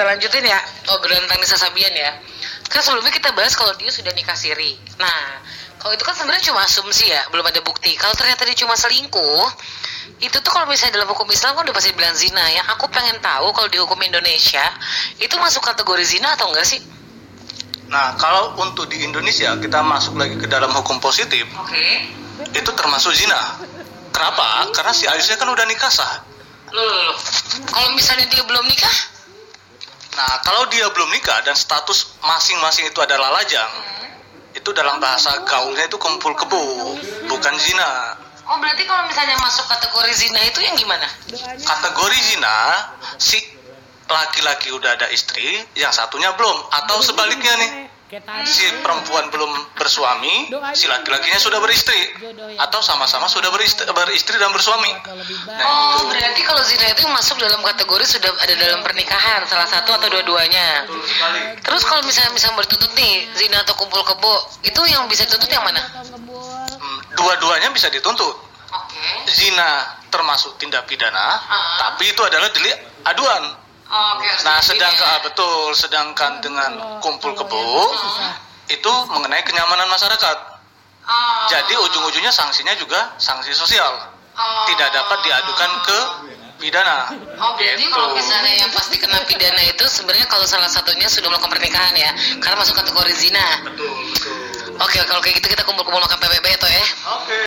kita lanjutin ya obrolan tentang Nisa Sabian ya. Kan sebelumnya kita bahas kalau dia sudah nikah siri. Nah, kalau itu kan sebenarnya cuma asumsi ya, belum ada bukti. Kalau ternyata dia cuma selingkuh, itu tuh kalau misalnya dalam hukum Islam kan udah pasti bilang zina ya. Aku pengen tahu kalau di hukum Indonesia itu masuk kategori zina atau enggak sih? Nah, kalau untuk di Indonesia kita masuk lagi ke dalam hukum positif, Oke. itu termasuk zina. Kenapa? Karena si Aisyah kan udah nikah sah. Loh, loh, loh. Kalau misalnya dia belum nikah, Nah, kalau dia belum nikah dan status masing-masing itu adalah lajang, itu dalam bahasa gaulnya itu kumpul kebo, bukan zina. oh berarti kalau misalnya masuk kategori zina itu yang gimana? Kategori zina, si laki-laki udah ada istri, yang satunya belum, atau sebaliknya nih, si perempuan belum bersuami, si laki-lakinya sudah beristri, atau sama-sama sudah beristri, beristri dan bersuami. Nah, Oh, berarti kalau zina itu masuk dalam kategori sudah ada dalam pernikahan, salah satu atau dua-duanya. betul sekali. Terus kalau misalnya bisa bertuntut nih, zina atau kumpul kebo, itu yang bisa dituntut yang mana? Hmm, Dua-duanya bisa dituntut. Oke. Zina termasuk tindak pidana, Ah. tapi itu adalah delik aduan. Oke. Nah, sedangkan ah, betul, sedangkan dengan kumpul kebo itu mengenai kenyamanan masyarakat. Oh. Jadi ujung-ujungnya sanksinya juga sanksi sosial. Tidak dapat diadukan ke pidana. Oh, berarti Gitu. kalau misalnya yang pasti kena pidana itu sebenarnya kalau salah satunya sudah melakukan pernikahan ya, karena masuk kategori zina. Betul, betul. Oke, kalau kayak gitu kita kumpul-kumpul makan PBB itu ya. Oke.